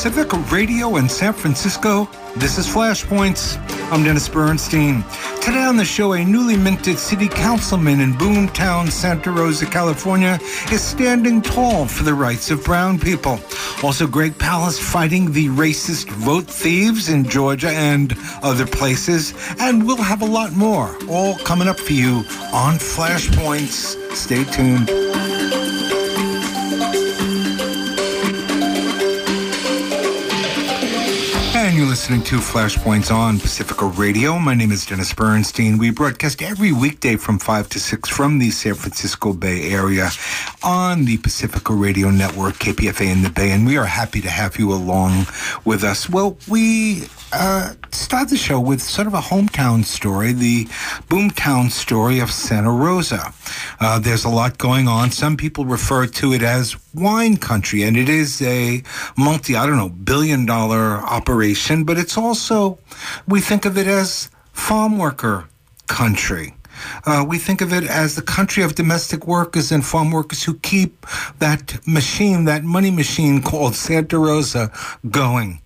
From Pacifica Radio in San Francisco, this is Flashpoints. I'm Dennis Bernstein. Today on the show, a newly minted city councilman in Boomtown, Santa Rosa, California, is standing tall for the rights of brown people. Also, Greg Palast fighting the racist vote thieves in Georgia and other places. And we'll have a lot more, all coming up for you on Flashpoints. Stay tuned. Listening to Flashpoints on Pacifica Radio. My name is Dennis Bernstein. We broadcast every weekday from 5 to 6 from the San Francisco Bay Area on the Pacifica Radio Network, KPFA in the Bay, and we are happy to have you along with us. Well, we uh, start the show with sort of a hometown story, the boomtown story of Santa Rosa. Uh, there's a lot going on. Some people refer to it as wine country, and it is a multi, I don't know, billion dollar operation, but it's also, we think of it as farm worker country. Uh, we think of it as the country of domestic workers and farm workers who keep that machine, that money machine called Santa Rosa, going.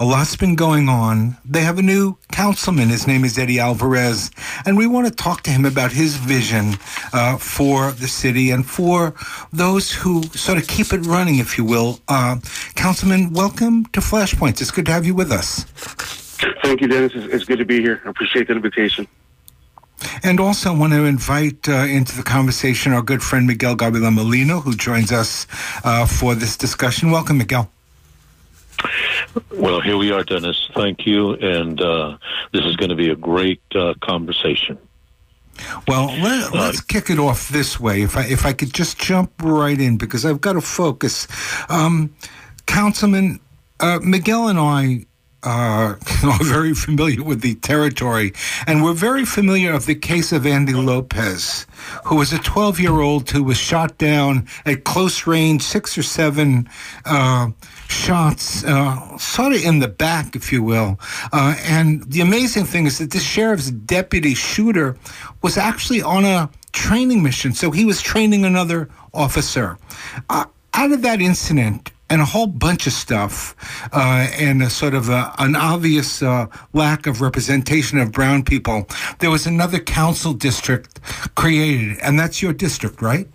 A lot's been going on. They have a new councilman. His name is Eddie Alvarez. And we want to talk to him about his vision uh, for the city and for those who sort of keep it running, if you will. Uh, Councilman, welcome to Flashpoints. It's good to have you with us. Thank you, Dennis. It's, good to be here. I appreciate the invitation. And also want to invite uh, into the conversation our good friend Miguel Gavilan Molina, who joins us uh, for this discussion. Welcome, Miguel. Well, here we are, Dennis. Thank you. And uh, this is going to be a great uh, conversation. Well, let, us kick it off this way. If I if I could just jump right in because I've got to focus. Um, Councilman uh, Miguel and I uh, are very familiar with the territory, and we're very familiar of the case of Andy Lopez, who was a 12 year old who was shot down at close range, six or seven uh, shots, uh, sort of in the back, if you will. Uh, and the amazing thing is that this sheriff's deputy shooter was actually on a training mission. So he was training another officer. Uh, out of that incident, and a whole bunch of stuff, uh, and a sort of a, an obvious uh, lack of representation of brown people. There was another council district created, and that's your district, right?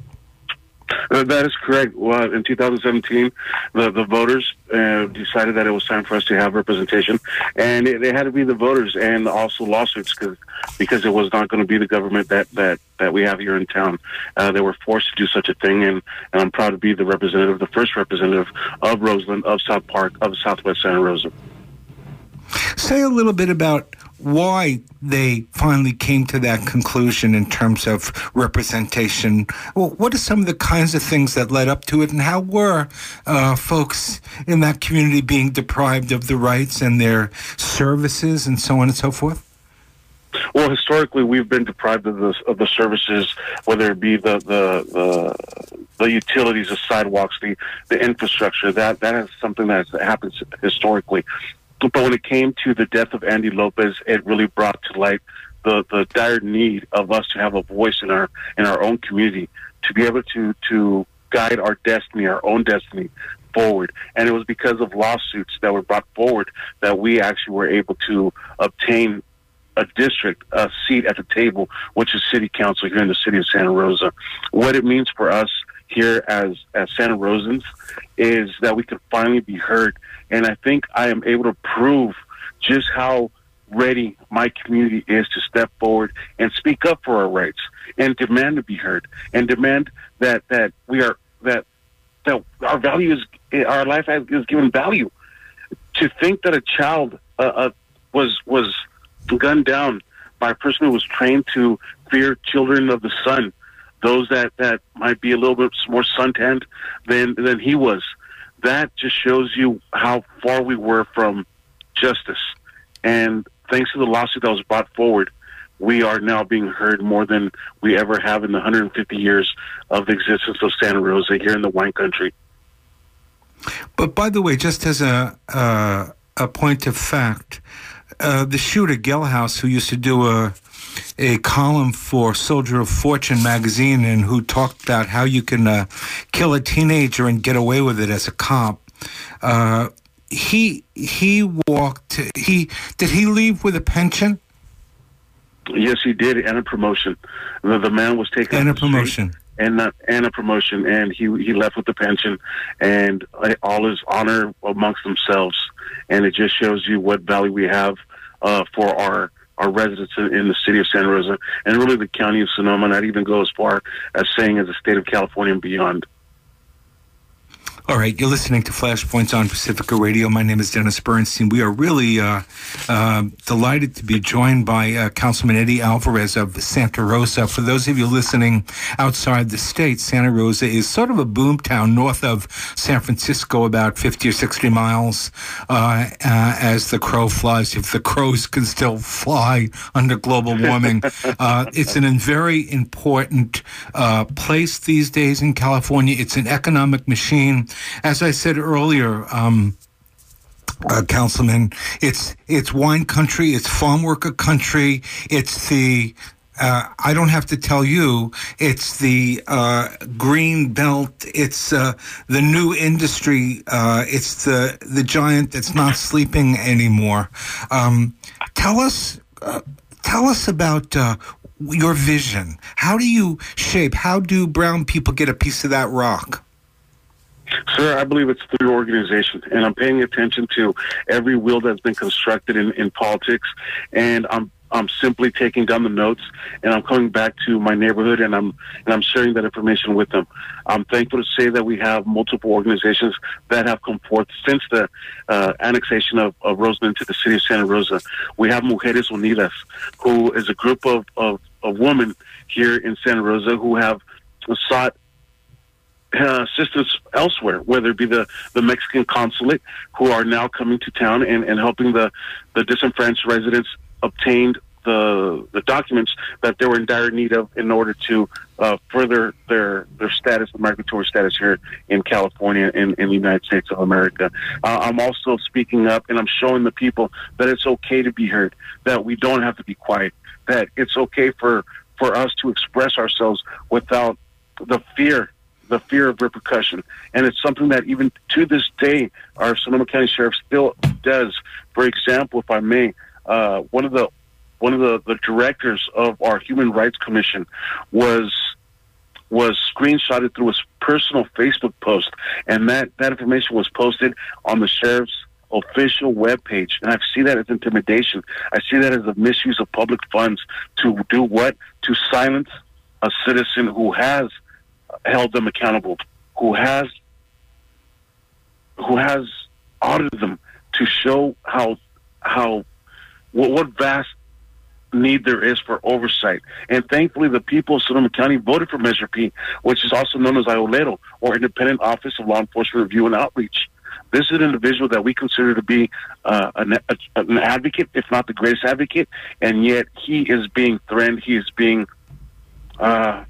Uh, that is correct. Well, in 2017, the, the voters uh, decided that it was time for us to have representation, and it, it had to be the voters and also lawsuits because because it was not going to be the government that, that, that we have here in town. Uh, they were forced to do such a thing, and, and I'm proud to be the representative, the first representative of Roseland, of South Park, of Southwest Santa Rosa. Say a little bit about why they finally came to that conclusion in terms of representation. Well, what are some of the kinds of things that led up to it, and how were uh, folks in that community being deprived of the rights and their services and so on and so forth? Well, historically, we've been deprived of the of the services, whether it be the the the, the utilities, the sidewalks, the the infrastructure. That that is something that happens historically. But when it came to the death of Andy Lopez, it really brought to light the, the dire need of us to have a voice in our in our own community to be able to to guide our destiny, our own destiny forward. And it was because of lawsuits that were brought forward that we actually were able to obtain a district a seat at the table, which is city council here in the city of Santa Rosa. What it means for us here as as Santa Rosans is that we can finally be heard and I think I am able to prove just how ready my community is to step forward and speak up for our rights and demand to be heard and demand that that we are that that our value is our life has, is given value. To think that a child uh, uh, was was gunned down by a person who was trained to fear children of the sun, those that that might be a little bit more suntanned than than he was that just shows you how far we were from justice. And thanks to the lawsuit that was brought forward, we are now being heard more than we ever have in the 150 years of the existence of Santa Rosa here in the wine country. But by the way, just as a uh, a point of fact, uh, the shooter Gelhaus, who used to do a a column for Soldier of Fortune magazine and who talked about how you can uh, kill a teenager and get away with it as a cop. Uh, he he walked. He did he leave with a pension? Yes, he did, and a promotion. The, the man was taken and a promotion. And not, and a promotion, and he he left with the pension, and uh, all his honor amongst themselves, and it just shows you what value we have uh, for our our residents in, the city of Santa Rosa, and really the county of Sonoma. Not even go as far as saying as the state of California and beyond. All right, you're listening to Flashpoints on Pacifica Radio. My name is Dennis Bernstein. We are really uh, uh, delighted to be joined by uh, Councilman Eddie Alvarez of Santa Rosa. For those of you listening outside the state, Santa Rosa is sort of a boom town north of San Francisco, about 50 or 60 miles uh, uh, as the crow flies, if the crows can still fly under global warming. Uh, it's a very important place these days in California. It's an economic machine as I said earlier, um, uh, Councilman, it's it's wine country, it's farm worker country, it's the uh, I don't have to tell you, it's the uh, green belt. It's uh, the new industry. Uh, it's the the giant that's not sleeping anymore. Um, tell us, uh, tell us about uh, your vision. How do you shape? How do brown people get a piece of that rock? Sir, I believe it's through organization, and I'm paying attention to every wheel that's been constructed in, in politics, and I'm I'm simply taking down the notes and I'm coming back to my neighborhood and I'm and I'm sharing that information with them. I'm thankful to say that we have multiple organizations that have come forth since the uh, annexation of, of Roseland to the city of Santa Rosa. We have Mujeres Unidas, who is a group of, of, of women here in Santa Rosa who have sought uh, assistance elsewhere, whether it be the, the Mexican consulate, who are now coming to town and, and helping the, the disenfranchised residents obtain the the documents that they were in dire need of in order to uh, further their their status, the migratory status here in California in, in the United States of America. Uh, I'm also speaking up and I'm showing the people that it's okay to be heard, that we don't have to be quiet, that it's okay for for us to express ourselves without the fear the fear of repercussion. And it's something that even to this day, our Sonoma County Sheriff still does. For example, if I may, uh, one of the one of the, the directors of our Human Rights Commission was was screenshotted through his personal Facebook post, and that that information was posted on the sheriff's official webpage. And I see that as intimidation. I see that as a misuse of public funds to do what? To silence a citizen who has held them accountable, who has who has audited them to show how how what, what vast need there is for oversight. And thankfully, the people of Sonoma County voted for Measure P, which is also known as IOLERO, or Independent Office of Law Enforcement Review and Outreach. This is an individual that we consider to be uh, an, a, an advocate, if not the greatest advocate, and yet he is being threatened. He is being uh,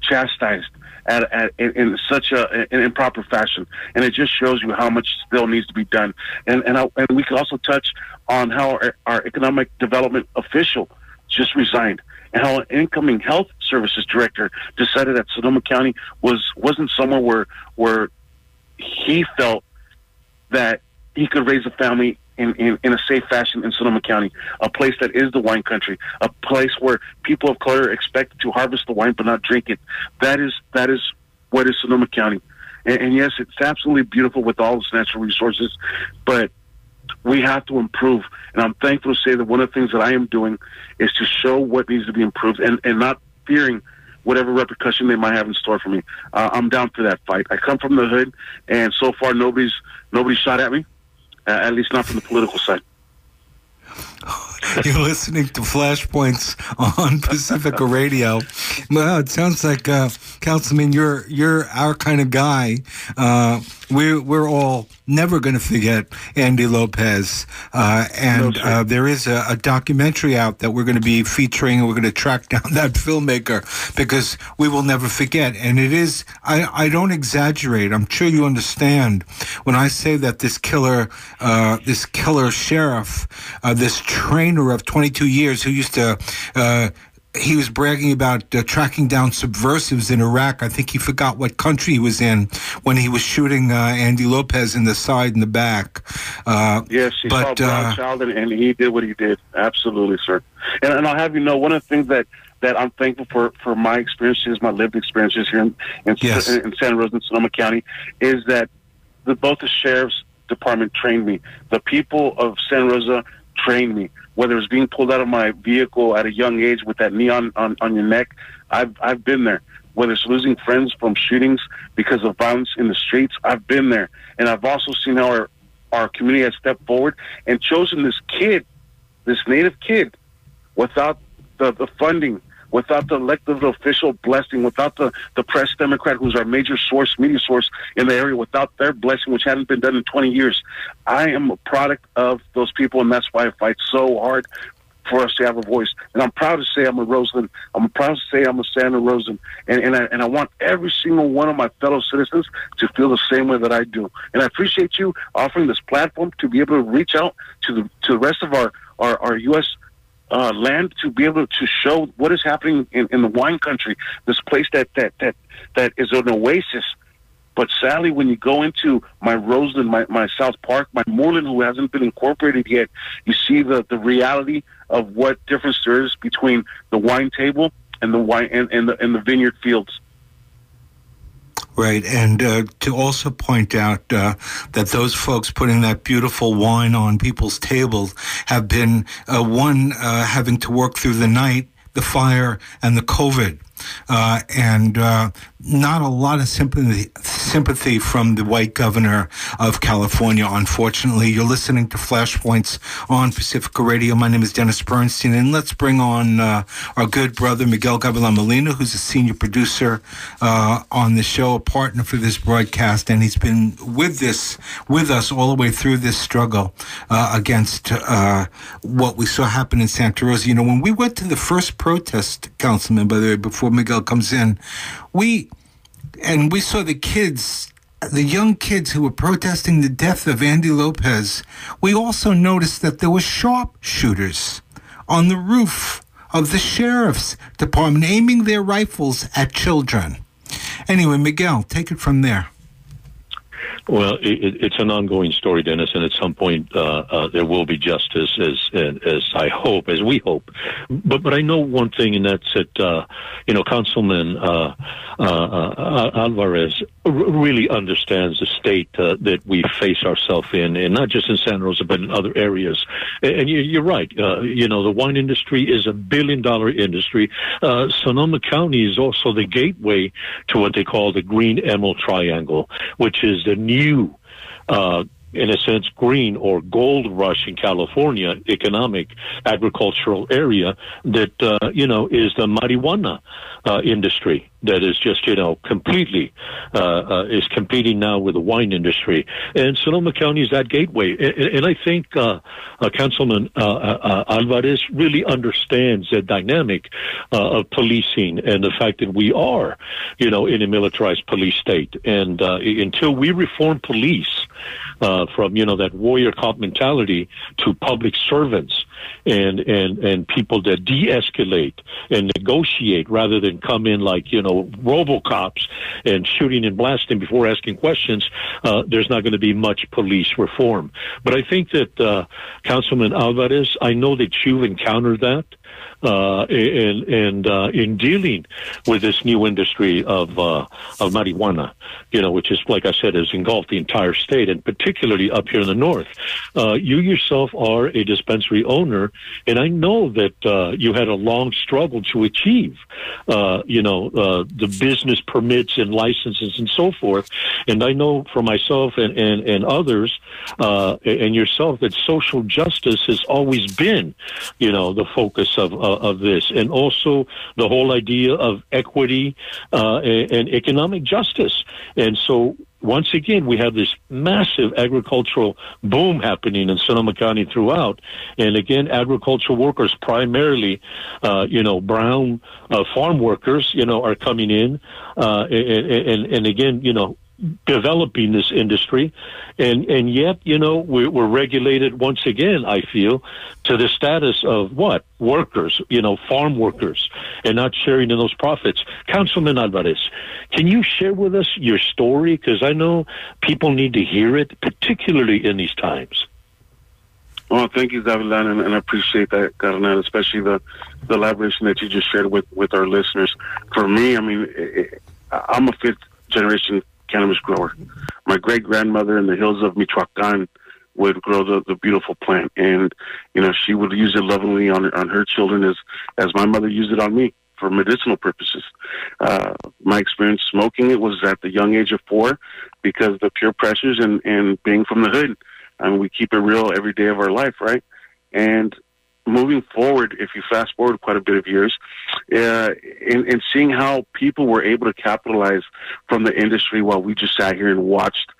chastised at, at in, in, such a an improper fashion, and it just shows you how much still needs to be done. And and, I, and we could also touch on how our, our economic development official just resigned, and how an incoming health services director decided that Sonoma County was wasn't somewhere where where he felt that he could raise a family in, in, in a safe fashion in Sonoma County, a place that is the wine country, a place where people of color are expected to harvest the wine but not drink it. That is that is what is Sonoma County. And, and yes, it's absolutely beautiful with all its natural resources, but we have to improve. And I'm thankful to say that one of the things that I am doing is to show what needs to be improved and, and not fearing whatever repercussion they might have in store for me. Uh, I'm down for that fight. I come from the hood, and so far nobody's nobody's shot at me uh, at least not from the political side. You're listening to Flashpoints on Pacifica Radio. Well, it sounds like uh, Councilman, you're you're our kind of guy. Uh, we're we're all never going to forget Andy Lopez, uh, and no, uh, there is a, a, documentary out that we're going to be featuring, we're going to track down that filmmaker because we will never forget. And it is I I don't exaggerate. I'm sure you understand when I say that this killer uh, this killer sheriff, uh, this trainer of 22 years who used to uh, he was bragging about uh, tracking down subversives in Iraq. I think he forgot what country he was in when he was shooting uh, Andy Lopez in the side and the back. Uh, yes, he but, saw Brown uh, Child, and, and, he did what he did. Absolutely, sir. And, and, I'll have you know, one of the things that, that I'm thankful for for my experiences, my lived experiences here in, in, yes. in Santa Rosa and Sonoma County, is that the, both the sheriff's department trained me. The people of Santa Rosa trained me. Whether it's being pulled out of my vehicle at a young age with that neon on, on your neck, I've I've been there. Whether it's losing friends from shootings because of violence in the streets, I've been there. And I've also seen how our our community has stepped forward and chosen this kid, this native kid, without the, the funding, without the elected official blessing, without the, the press Democrat, who's our major source, media source in the area, without their blessing, which hadn't been done in 20 years. I am a product of those people, and that's why I fight so hard for us to have a voice. And I'm proud to say I'm a Roseland. I'm proud to say I'm a Santa Rosa. And, and, I, and I want every single one of my fellow citizens to feel the same way that I do. And I appreciate you offering this platform to be able to reach out to the, to the rest of our, our, our U.S uh, land to be able to show what is happening in, in the wine country. This place that that that that is an oasis. But sadly, when you go into my Roseland, my, my South Park, my Moorland, who hasn't been incorporated yet, you see the, the reality of what difference there is between the wine table and the wine and, and the and the vineyard fields. Right, and uh, to also point out uh, that those folks putting that beautiful wine on people's tables have been uh, one uh, having to work through the night, the fire, and the COVID. Uh, and uh, not a lot of sympathy sympathy from the white governor of California. Unfortunately, you're listening to Flashpoints on Pacifica Radio. My name is Dennis Bernstein, and let's bring on uh, our good brother Miguel Gavilan Molina, who's a senior producer uh, on the show, a partner for this broadcast, and he's been with this with us all the way through this struggle uh, against uh, what we saw happen in Santa Rosa. You know, when we went to the first protest, Councilman, by the way, before Miguel comes in, we and we saw the kids the young kids who were protesting the death of Andy Lopez, we also noticed that there were sharpshooters on the roof of the sheriff's department aiming their rifles at children. Anyway, Miguel, take it from there. Well, it, it's an ongoing story, Dennis, and at some point uh, uh, there will be justice, as as I hope, as we hope. But but I know one thing, and that's that uh, you know Councilman uh, uh, uh, Alvarez really understands the state that we face ourselves in, and not just in Santa Rosa, but in other areas. And you, are right. you know, the wine industry is a billion dollar industry. Sonoma County is also the gateway to what they call the Green Emerald Triangle, which is the new uh, in a sense, green or gold rush in California economic agricultural area that, uh, you know, is the marijuana uh, industry that is just you know completely uh, uh, is competing now with the wine industry, and Sonoma County is that gateway. And, and I think uh, uh Councilman uh, uh, Alvarez really understands the dynamic of policing and the fact that we are, you know, in a militarized police state, and until we reform police from you know that warrior cop mentality to public servants and and and people that de-escalate and negotiate rather than come in like you know robocops and shooting and blasting before asking questions, uh, there's not going to be much police reform. But I think that uh, Councilman Alvarez, I know that you've encountered that uh, and and uh, in dealing with this new industry of uh, of marijuana, you know, which is like I said, has engulfed the entire state, and particularly up here in the north. Uh, you yourself are a dispensary owner, and I know that uh, you had a long struggle to achieve, uh, you know, the business permits and licenses and so forth. And I know for myself and and, and others, and yourself, that social justice has always been, you know, the focus of uh, of this, and also the whole idea of equity uh, and, and economic justice. And so once again, we have this massive agricultural boom happening in Sonoma County throughout. And again, agricultural workers, primarily, uh, you know, brown uh, farm workers, you know, are coming in. Uh, and, and, and again, you know, developing this industry, and and yet you know we're, we're regulated once again. I feel to the status of what workers, you know, farm workers, and not sharing in those profits. Councilman Alvarez, can you share with us your story? Because I know people need to hear it, particularly in these times. Well, thank you, Gavilan, and, and I appreciate that, Carnal, especially the, the elaboration that you just shared with, with our listeners. For me, I mean, it, I'm a fifth generation cannabis grower. My great grandmother in the hills of Michoacan would grow the, the beautiful plant, and you know she would use it lovingly on on her children as as my mother used it on me for medicinal purposes. Uh, my experience smoking it was at the young age of four because the peer pressures and and being from the hood. I mean, we keep it real every day of our life, right? And moving forward, if you fast forward quite a bit of years, uh, and, seeing how people were able to capitalize from the industry while we just sat here and watched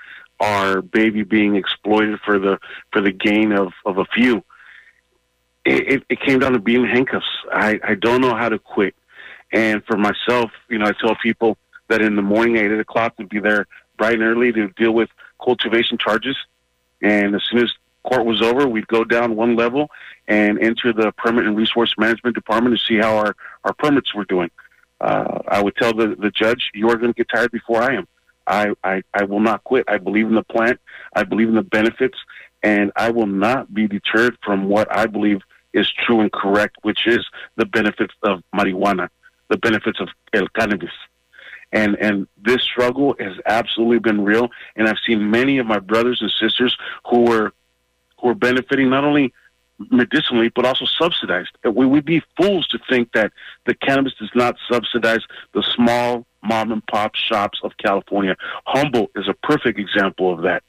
our baby being exploited for the for the gain of of a few. It, it came down to being handcuffs. I, I don't know how to quit. And for myself, you know, I tell people that in the morning at eight o'clock to be there bright and early to deal with cultivation charges. And as soon as court was over, we'd go down one level and enter the permit and resource management department to see how our, our permits were doing. Uh, I would tell the, the judge, you are going to get tired before I am. I, I, I will not quit. I believe in the plant. I believe in the benefits, and I will not be deterred from what I believe is true and correct, which is the benefits of marijuana, the benefits of el cannabis. And, and this struggle has absolutely been real. And I've seen many of my brothers and sisters who were, who are benefiting not only medicinally, but also subsidized. We would be fools to think that the cannabis does not subsidize the small mom and pop shops of California. Humboldt is a perfect example of that.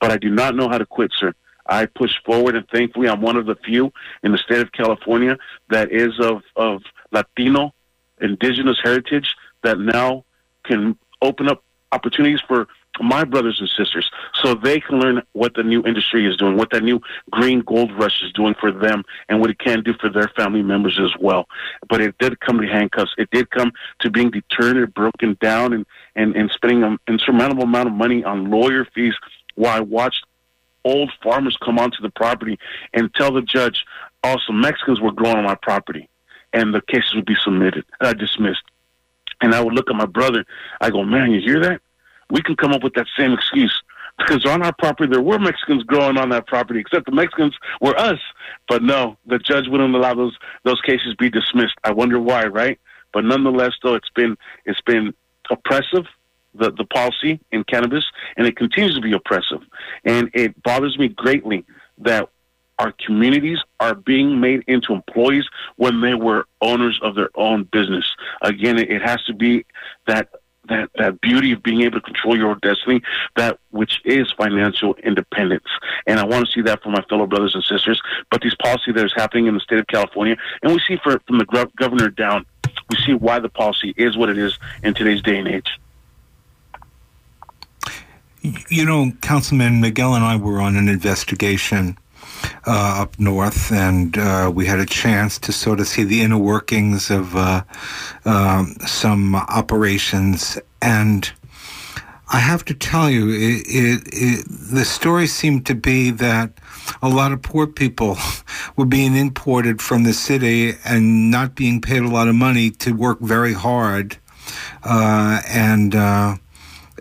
But I do not know how to quit, sir. I push forward, and thankfully, I'm one of the few in the state of California that is of, of Latino, indigenous heritage that now can open up opportunities for my brothers and sisters so they can learn what the new industry is doing, what that new green gold rush is doing for them, and what it can do for their family members as well. But it did come to handcuffs. It did come to being deterred and broken down and, and, and spending an insurmountable amount of money on lawyer fees while I watched old farmers come onto the property and tell the judge, also Mexicans were growing on my property. And the cases would be submitted, uh, dismissed. And I would look at my brother. I go, man, you hear that? We can come up with that same excuse because on our property there were Mexicans growing on that property, except the Mexicans were us. But no, the judge wouldn't allow those those cases be dismissed. I wonder why, right? But nonetheless, though, it's been it's been oppressive the the policy in cannabis, and it continues to be oppressive, and it bothers me greatly that our communities are being made into employees when they were owners of their own business. Again, it has to be that that, that beauty of being able to control your own destiny, that which is financial independence. And I want to see that for my fellow brothers and sisters. But these policy that is happening in the state of California, and we see for, from the governor down, we see why the policy is what it is in today's day and age. You know, Councilman Miguel and I were on an investigation uh, up north, and uh, we had a chance to sort of see the inner workings of uh, um, some operations. And I have to tell you, it, it, it, the story seemed to be that a lot of poor people were being imported from the city and not being paid a lot of money to work very hard. Uh, and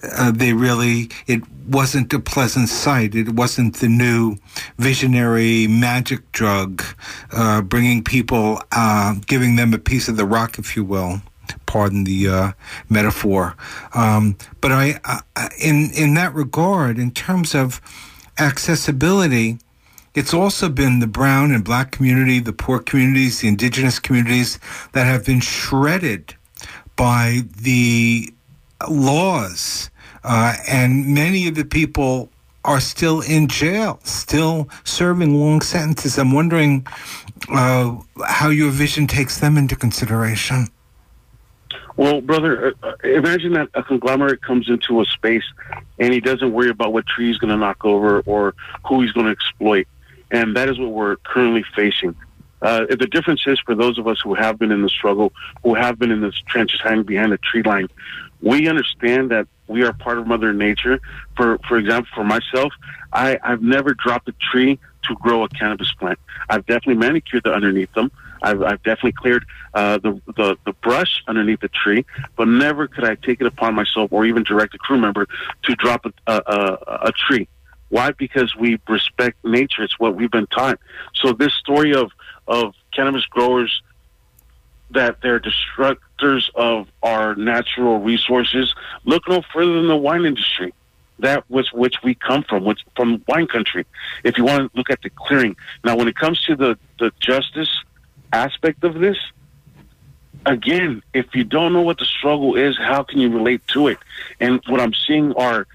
uh, they really, it wasn't a pleasant sight. It wasn't the new visionary magic drug, uh, bringing people, uh, giving them a piece of the rock, if you will. Pardon the uh, metaphor, um, but I, I, in in that regard, in terms of accessibility, it's also been the brown and black community, the poor communities, the indigenous communities that have been shredded by the laws uh, and many of the people are still in jail, still serving long sentences. I'm wondering uh, how your vision takes them into consideration. Well, brother, uh, uh imagine that a conglomerate comes into a space and he doesn't worry about what tree he's going to knock over or who he's going to exploit. And that is what we're currently facing. Uh, the difference is for those of us who have been in the struggle, who have been in the trenches hanging behind the tree line, we understand that we are part of Mother Nature. For for example, for myself, I, I've never dropped a tree to grow a cannabis plant. I've definitely manicured the underneath them. I've, I've definitely cleared uh, the, the the brush underneath the tree, but never could I take it upon myself or even direct a crew member to drop a, a, a, a tree. Why? Because we respect nature. It's what we've been taught. So this story of of cannabis growers that they're destructors of our natural resources. Look no further than the wine industry, that was which we come from, which from wine country. If you want to look at the clearing now, when it comes to the the justice aspect of this, again, if you don't know what the struggle is, how can you relate to it? And what I'm seeing are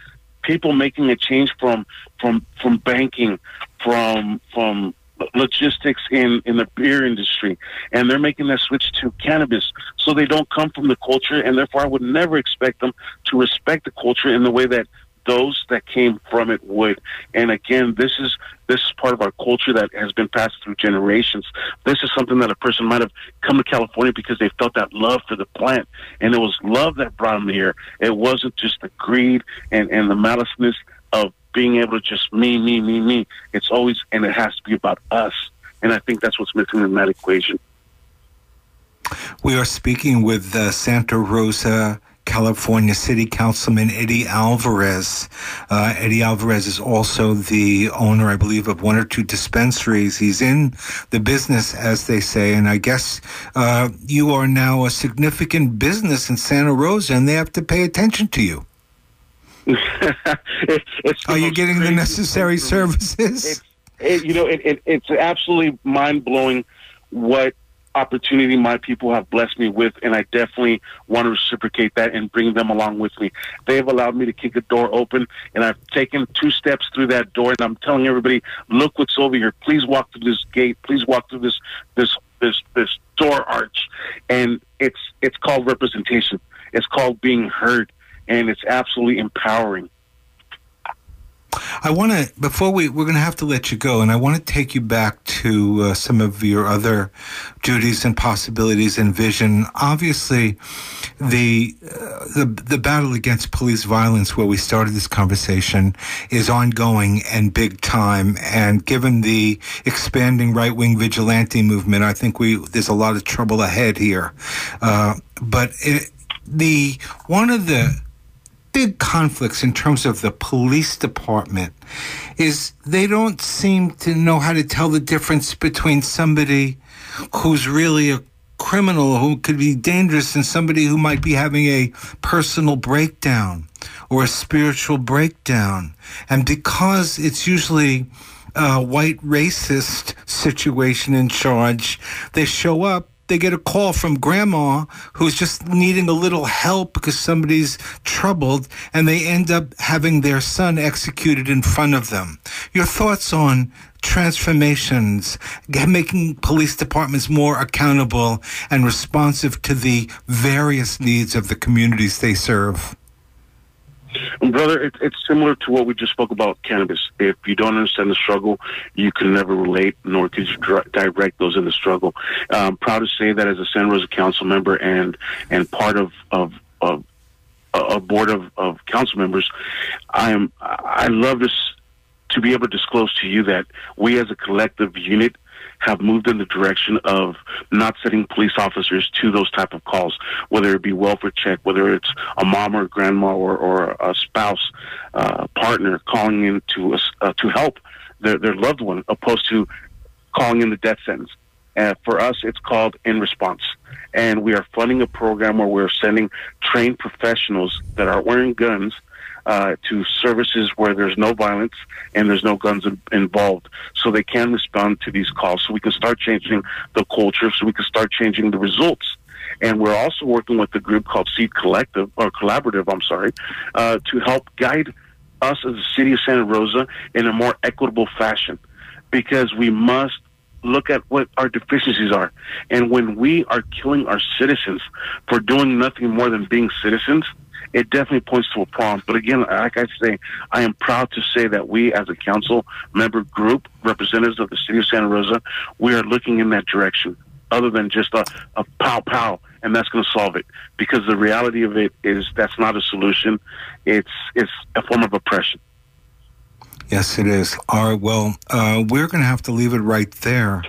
people making a change from from from banking, from from logistics in, in the beer industry, and they're making that switch to cannabis. So they don't come from the culture, and therefore I would never expect them to respect the culture in the way that those that came from it would. And again, this is this is part of our culture that has been passed through generations. This is something that a person might have come to California because they felt that love for the plant, and it was love that brought them here. It wasn't just the greed and and the maliceness of being able to just me, me, me, me. It's always, and it has to be about us. And I think that's what's missing in that equation. We are speaking with uh, Santa Rosa, California City Councilman Eddie Alvarez. Uh, Eddie Alvarez is also the owner, I believe, of one or two dispensaries. He's in the business, as they say, and I guess uh, you are now a significant business in Santa Rosa, and they have to pay attention to you. it's Are you getting the necessary services? It, you know, it, it, it's absolutely mind blowing what opportunity my people have blessed me with, and I definitely want to reciprocate that and bring them along with me. They've allowed me to kick a door open, and I've taken two steps through that door, and I'm telling everybody, look what's over here. Please walk through this gate. Please walk through this this this this door arch, and it's it's called representation. It's called being heard and it's absolutely empowering. I want to, before we, we're going to have to let you go, and I want to take you back to uh, some of your other duties and possibilities and vision. Obviously, the, uh, the, the battle against police violence, where we started this conversation, is ongoing and big time. And given the expanding right wing vigilante movement, I think we, there's a lot of trouble ahead here. Uh, but it, the, one of the, big conflicts in terms of the police department is they don't seem to know how to tell the difference between somebody who's really a criminal who could be dangerous and somebody who might be having a personal breakdown or a spiritual breakdown. And because it's usually a white racist situation in charge, they show up they get a call from grandma who's just needing a little help because somebody's troubled, and they end up having their son executed in front of them. Your thoughts on transformations, making police departments more accountable and responsive to the various needs of the communities they serve? Brother, it, it's similar to what we just spoke about cannabis. If you don't understand the struggle, you can never relate, nor could you direct those in the struggle. I'm proud to say that as a Santa Rosa council member and and part of of, of a board of, of council members, I am I love this to be able to disclose to you that we as a collective unit have moved in the direction of not sending police officers to those type of calls, whether it be welfare check, whether it's a mom or grandma or, or a spouse, uh, partner calling in to uh, to help their, their loved one, opposed to calling in the death sentence. And for us, it's called In Response. And we are funding a program where we're sending trained professionals that are wearing guns uh, to services where there's no violence and there's no guns in, involved, so they can respond to these calls. So we can start changing the culture. So we can start changing the results. And we're also working with a group called Seed Collective or Collaborative. I'm sorry, uh, to help guide us as the city of Santa Rosa in a more equitable fashion, because we must look at what our deficiencies are. And when we are killing our citizens for doing nothing more than being citizens, it definitely points to a problem. But again, like I say, I am proud to say that we, as a council member group, representatives of the city of Santa Rosa, we are looking in that direction. Other than just a, a pow pow, and that's going to solve it. Because the reality of it is that's not a solution. It's it's a form of oppression. Yes, it is. All right. Well, uh, we're going to have to leave it right there,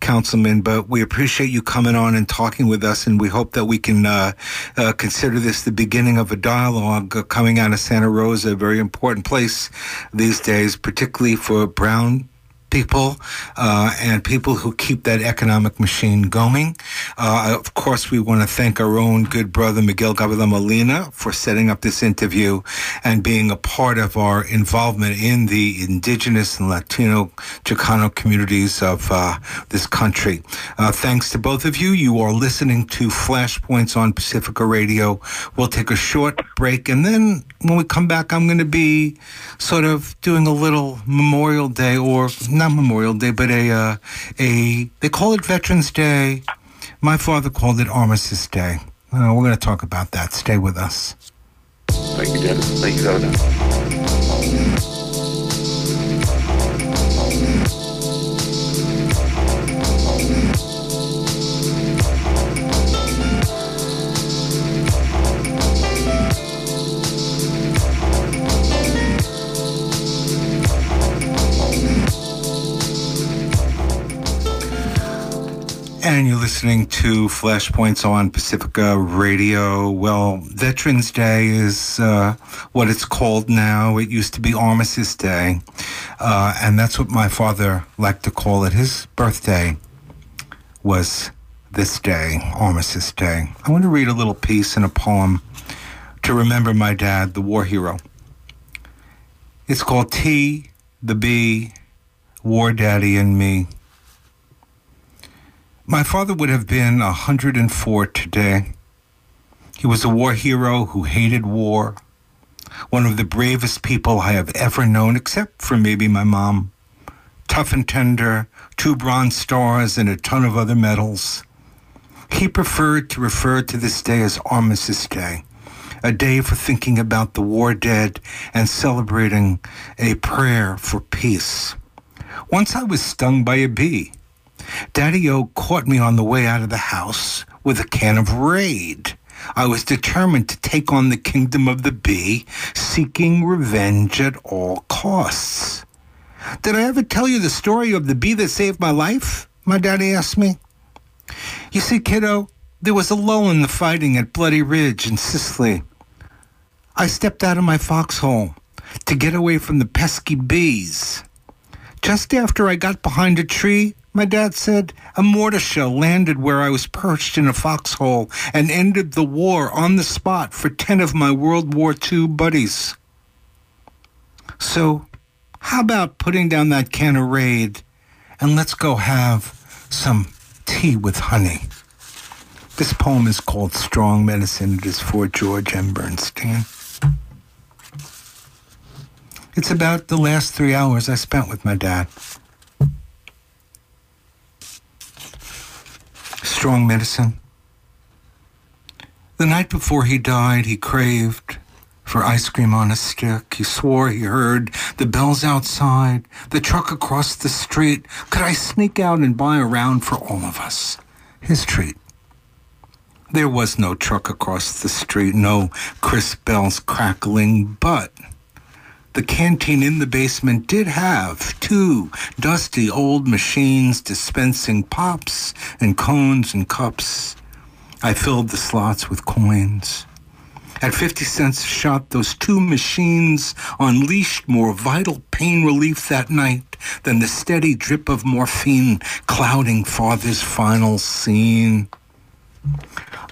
Councilman. But we appreciate you coming on and talking with us, and we hope that we can uh, uh, consider this the beginning of a dialogue coming out of Santa Rosa, a very important place these days, particularly for brown people uh, and people who keep that economic machine going. Uh, of course, we want to thank our own good brother Miguel Gavilan Molina for setting up this interview and being a part of our involvement in the indigenous and Latino Chicano communities of uh, this country. Uh, thanks to both of you. You are listening to Flashpoints on Pacifica Radio. We'll take a short break and then when we come back, I'm going to be sort of doing a little Memorial Day or not Memorial Day, but a uh, a they call it Veterans Day. My father called it Armistice Day. Uh, we're going to talk about that. Stay with us. Thank you, Dennis. Thank you, Governor. And you're listening to Flashpoints on Pacifica Radio. Well, Veterans Day is uh, what it's called now. It used to be Armistice Day. Uh, and that's what my father liked to call it. His birthday was this day, Armistice Day. I want to read a little piece in a poem to remember my dad, the war hero. It's called T, the B, War Daddy, and Me. My father would have been 104 today. He was a war hero who hated war, one of the bravest people I have ever known, except for maybe my mom. Tough and tender, two Bronze Stars, and a ton of other medals. He preferred to refer to this day as Armistice Day, a day for thinking about the war dead and celebrating a prayer for peace. Once I was stung by a bee. Daddy O caught me on the way out of the house with a can of Raid. I was determined to take on the kingdom of the bee, seeking revenge at all costs. Did I ever tell you the story of the bee that saved my life? My daddy asked me. You see, kiddo, there was a lull in the fighting at Bloody Ridge in Sicily. I stepped out of my foxhole to get away from the pesky bees. Just after I got behind a tree, my dad said a mortar shell landed where I was perched in a foxhole and ended the war on the spot for 10 of my World War II buddies. So, how about putting down that can of Raid and let's go have some tea with honey? This poem is called Strong Medicine. It is for George M. Bernstein. It's about the last three hours I spent with my dad. Strong medicine. The night before he died, he craved for ice cream on a stick. He swore he heard the bells outside, the truck across the street. Could I sneak out and buy a round for all of us? His treat. There was no truck across the street, no crisp bells crackling, but the canteen in the basement did have two dusty old machines dispensing pops and cones and cups. I filled the slots with coins. At 50 cents a shot, those two machines unleashed more vital pain relief that night than the steady drip of morphine clouding father's final scene.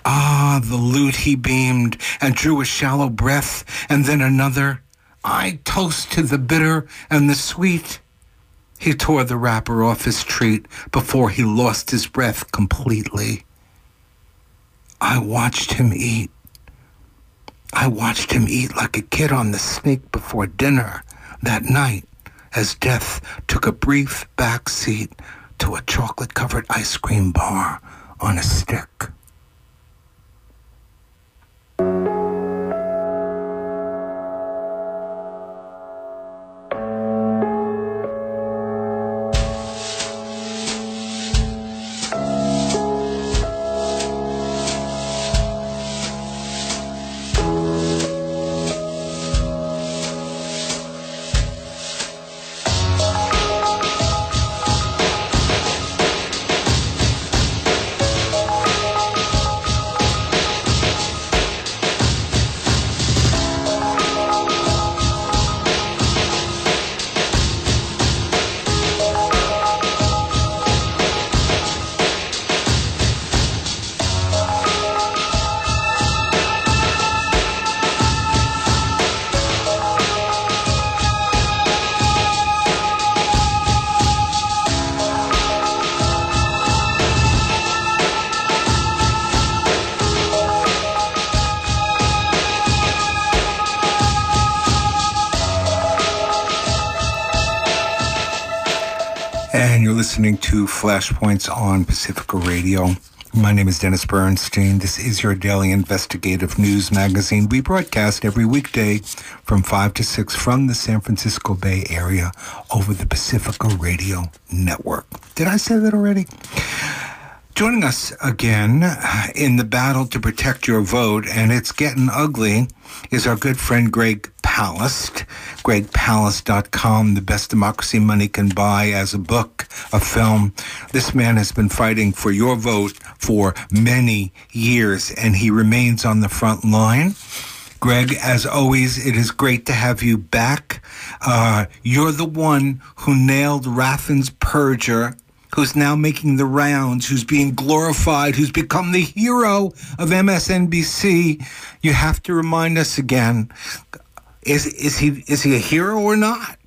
Ah, the loot, he beamed and drew a shallow breath and then another. I toast to the bitter and the sweet. He tore the wrapper off his treat before he lost his breath completely. I watched him eat. I watched him eat like a kid on the snake before dinner that night as death took a brief back seat to a chocolate covered ice cream bar on a stick. Flashpoints on Pacifica Radio. My name is Dennis Bernstein. This is your daily investigative news magazine. We broadcast every weekday from 5 to 6 from the San Francisco Bay Area over the Pacifica Radio Network. Did I say that already? Joining us again in the battle to protect your vote, and it's getting ugly, is our good friend Greg Palast. GregPalast.com, The Best Democracy Money Can Buy as a book, a film. This man has been fighting for your vote for many years, and he remains on the front line. Greg, as always, it is great to have you back. Uh, you're the one who nailed Raffin's Perjure who's now making the rounds, who's being glorified, who's become the hero of MSNBC. You have to remind us again: is is he is he a hero or not?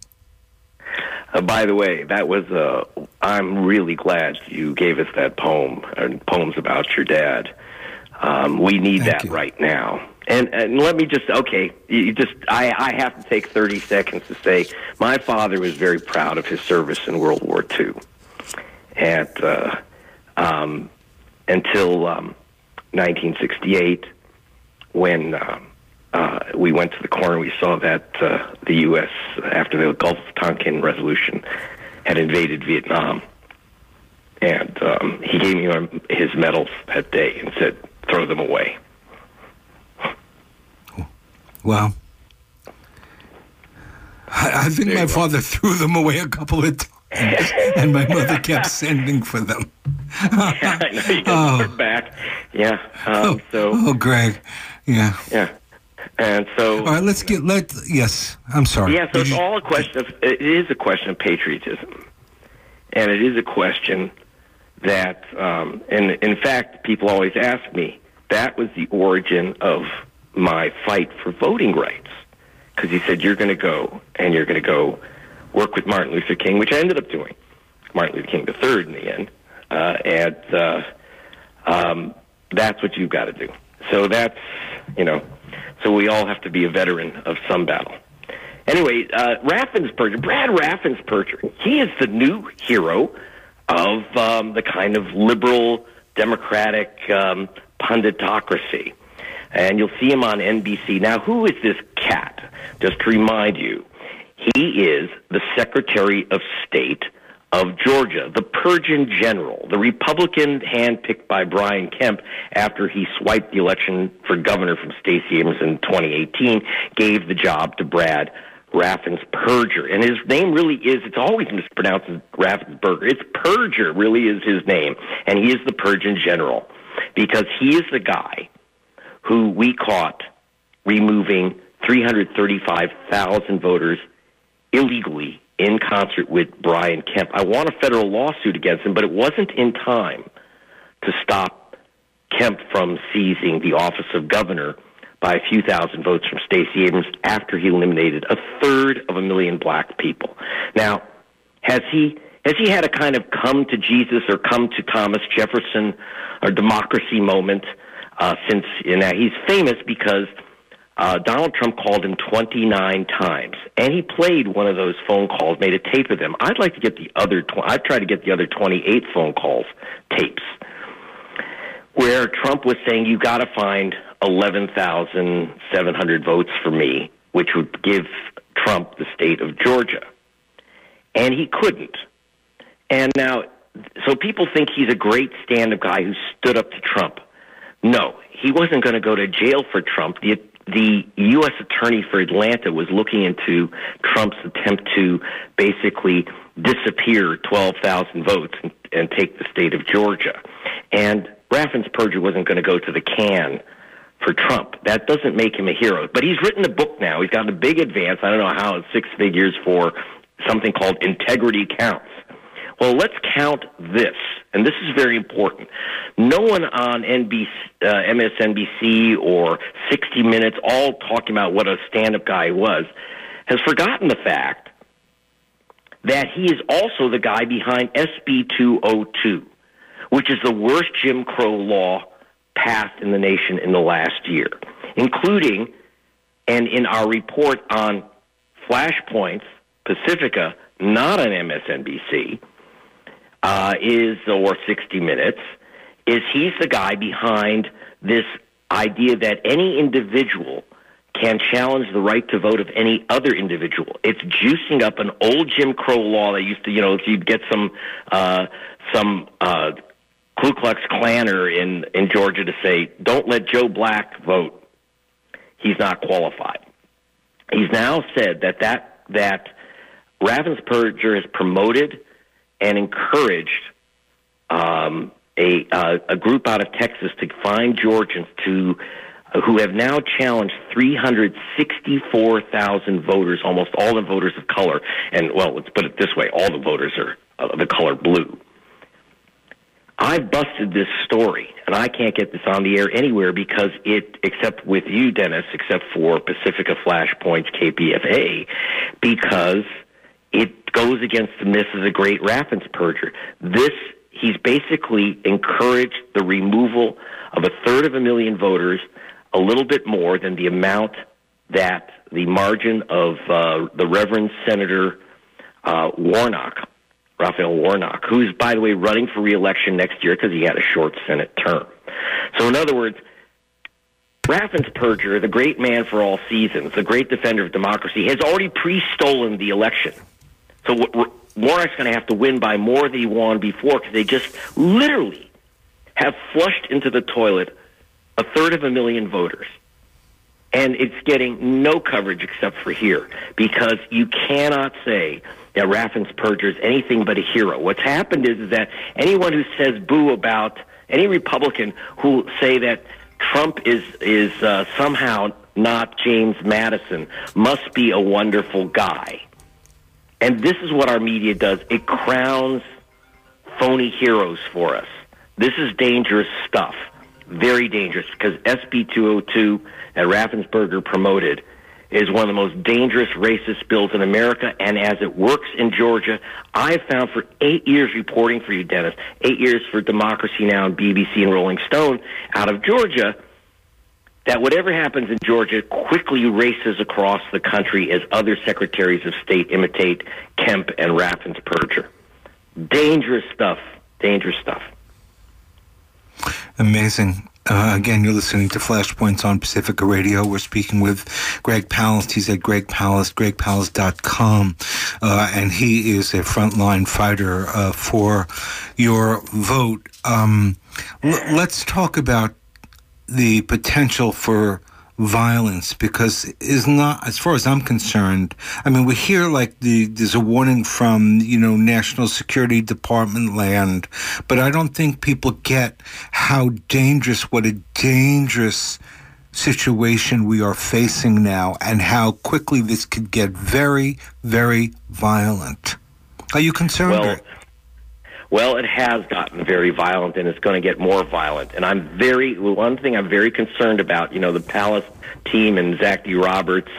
Uh, by the way, that was. Uh, I'm really glad you gave us that poem and poems about your dad. Um, we need Thank that you. right now. And, and let me just okay, you just I, I have to take 30 seconds to say my father was very proud of his service in World War II at uh, um, until um, 1968 when uh, uh, we went to the corner. We saw that uh, the U.S. after the Gulf of Tonkin resolution had invaded Vietnam, and um, he gave me his medals that day and said, "Throw them away." Well, I, I think There my go. father threw them away a couple of times, and my mother kept sending for them. I know you Oh. got to back. Yeah. Um, so oh, Greg, yeah. yeah, and so All right, let's get let. Yes, I'm sorry. Yeah, so Did it's you- all a question of it is a question of patriotism, and it is a question that, um, and in fact, people always ask me that was the origin of my fight for voting rights because he said you're going to go and you're going to go work with Martin Luther King, which I ended up doing, Martin Luther King III in the end, uh, and uh, um, that's what you've got to do. So that's you know, so we all have to be a veteran of some battle. Anyway, uh, Raffin's perjury, Brad Raffin's perjury. He is the new hero of um, the kind of liberal democratic um, punditocracy. And you'll see him on NBC. Now, who is this cat? Just to remind you, he is the Secretary of State of Georgia, the Purgeon General, the Republican handpicked by Brian Kemp after he swiped the election for governor from Stacey Abrams in 2018, gave the job to Brad Raffin's Perjure. And his name really is, it's always mispronounced as Raffensperger. It's Perjure, really is his name. And he is the Purgeon General because he is the guy who we caught removing 335,000 voters illegally in concert with Brian Kemp. I want a federal lawsuit against him, but it wasn't in time to stop Kemp from seizing the office of governor by a few thousand votes from Stacey Abrams after he eliminated a third of a million black people. Now, has he has he had a kind of come to Jesus or come to Thomas Jefferson or democracy moment uh, since you know, he's famous because uh, Donald Trump called him 29 times, and he played one of those phone calls, made a tape of them. I'd like to get the other. Tw- I've tried to get the other 28 phone calls tapes where Trump was saying you got to find 11,700 votes for me, which would give Trump the state of Georgia, and he couldn't. And now, so people think he's a great stand-up guy who stood up to Trump. No, he wasn't going to go to jail for Trump. The the U.S. Attorney for Atlanta was looking into Trump's attempt to basically disappear 12,000 votes and, and take the state of Georgia. And Raffin's perjury wasn't going to go to the can for Trump. That doesn't make him a hero. But he's written a book now. He's got a big advance. I don't know how six figures for something called Integrity Counts. Well, let's count this, and this is very important. No one on NBC, uh, MSNBC or 60 Minutes, all talking about what a stand-up guy he was, has forgotten the fact that he is also the guy behind SB 202, which is the worst Jim Crow law passed in the nation in the last year, including, and in our report on Flashpoints Pacifica, not on MSNBC, uh, is, or 60 Minutes, is he's the guy behind this idea that any individual can challenge the right to vote of any other individual. It's juicing up an old Jim Crow law that used to, you know, if you'd get some uh, some uh, Ku Klux Klaner in in Georgia to say, "Don't let Joe Black vote," he's not qualified. He's now said that that that Raffensperger has promoted and encouraged um, a uh, a group out of Texas to find Georgians to uh, who have now challenged 364,000 voters, almost all the voters of color, and well, let's put it this way: all the voters are of the color blue. I've busted this story, and I can't get this on the air anywhere because it, except with you, Dennis, except for Pacifica Flashpoints KPFA, because it goes against the myth of the great Raffensperger. This he's basically encouraged the removal of a third of a million voters, a little bit more than the amount that the margin of uh, the Reverend Senator uh, Warnock Raphael Warnock, who's, by the way, running for reelection next year because he had a short Senate term. So, in other words, Raffensperger, the great man for all seasons, the great defender of democracy, has already pre-stolen the election. So Warnock's going to have to win by more than he won before because they just literally have flushed into the toilet a third of a million voters. And it's getting no coverage except for here because you cannot say that Raffensperger is anything but a hero. What's happened is, is that anyone who says boo about any Republican who say that Trump is is uh, somehow not James Madison must be a wonderful guy. And this is what our media does. It crowns phony heroes for us. This is dangerous stuff. Very dangerous because SB 202 that Raffensperger promoted is one of the most dangerous racist bills in America. And as it works in Georgia, I've found for eight years reporting for you, Dennis, eight years for Democracy Now! and BBC and Rolling Stone out of Georgia, that whatever happens in Georgia quickly races across the country as other secretaries of state imitate Kemp and Raffensperger. Dangerous stuff. Dangerous stuff. Amazing. Uh, again, you're listening to Flashpoints on Pacifica Radio. We're speaking with Greg Palast. He's at Greg Palast, gregpalast.com. Uh, and he is a frontline fighter uh, for your vote. Um, l- let's talk about the potential for violence because is not as far as I'm concerned. I mean, we hear like the there's a warning from you know National Security Department land, but I don't think people get how dangerous, what a dangerous situation we are facing now, and how quickly this could get very, very violent. Are you concerned? Well, well, it has gotten very violent, and it's going to get more violent. And I'm very one thing I'm very concerned about. You know, the Palast team and Zach D. Roberts,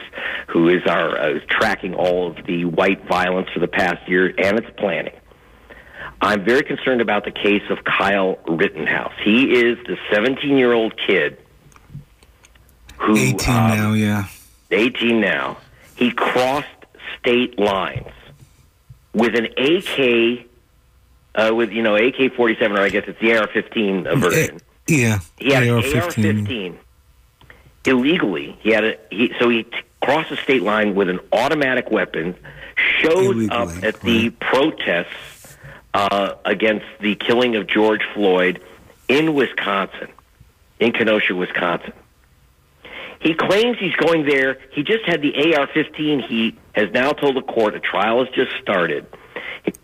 who is our uh, tracking all of the white violence for the past year and its planning. I'm very concerned about the case of Kyle Rittenhouse. He is the 17 year old kid who 18 um, now, yeah, 18 now. He crossed state lines with an AK uh, with you know AK forty seven, or I guess it's the AR fifteen version. Yeah, he had AR fifteen illegally. He had a he, so he t- crossed the state line with an automatic weapon. Showed illegally, up at right. the protests uh, against the killing of George Floyd in Wisconsin, in Kenosha, Wisconsin. He claims he's going there. He just had the AR 15. He has now told the court a trial has just started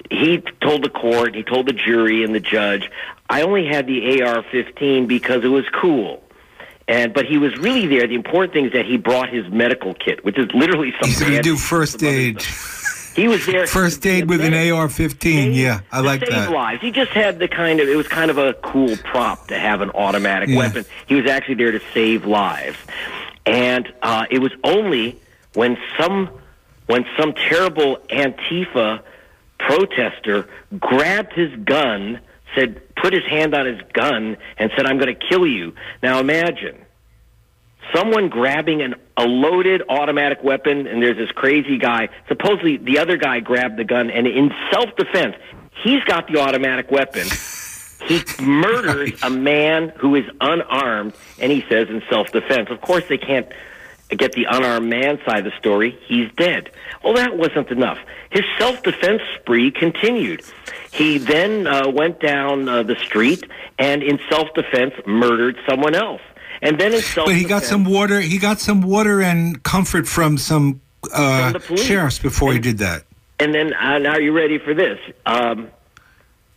he told the court, he told the jury and the judge, I only had the AR-15 because it was cool. And but he was really there. The important thing is that he brought his medical kit, which is literally something. He's going to do first aid. He was there. First aid with an AR-15. Yeah, I like save that. lives. He just had the kind of. It was kind of a cool prop to have an automatic yeah. weapon. He was actually there to save lives, and uh, it was only when some when some terrible Antifa protester grabbed his gun, said, put his hand on his gun, and said, I'm going to kill you. Now imagine someone grabbing an, a loaded automatic weapon, and there's this crazy guy. Supposedly, the other guy grabbed the gun, and in self defense, He's got the automatic weapon. He murders a man who is unarmed, and he says in self defense. Of course, they can't get the unarmed man side of the story. He's dead. Well, that wasn't enough. His self defense spree continued. He then uh, went down uh, the street and, in self defense, murdered someone else. And then in self But he got some water. He got some water and comfort from some uh, From sheriffs before he did that. And then, uh, now you ready for this? Um,